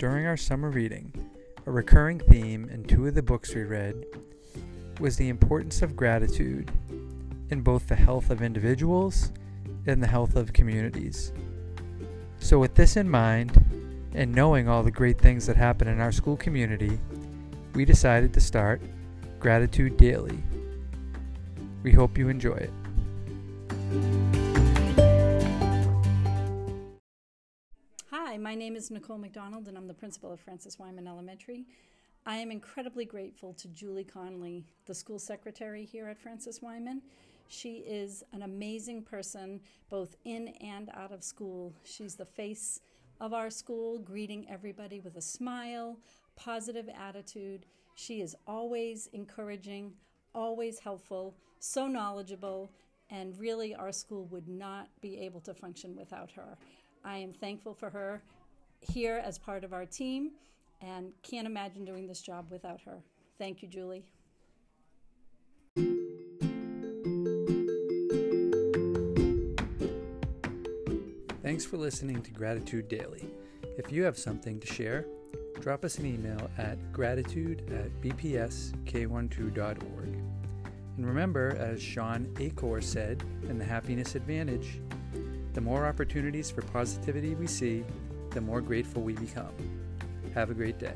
during our summer reading, a recurring theme in two of the books we read was the importance of gratitude in both the health of individuals and the health of communities. So, with this in mind, and knowing all the great things that happen in our school community, we decided to start Gratitude Daily. We hope you enjoy it. Hi, my name is Nicole McDonald, and I'm the principal of Francis Wyman Elementary. I am incredibly grateful to Julie Conley, the school secretary here at Francis Wyman. She is an amazing person, both in and out of school. She's the face of our school, greeting everybody with a smile, positive attitude. She is always encouraging, always helpful, so knowledgeable, and really our school would not be able to function without her. I am thankful for her here as part of our team and can't imagine doing this job without her. Thank you, Julie. Thanks for listening to Gratitude Daily. If you have something to share, drop us an email at gratitude at bpsk12.org. And remember, as Shawn Achor said in The Happiness Advantage, the more opportunities for positivity we see, the more grateful we become. Have a great day.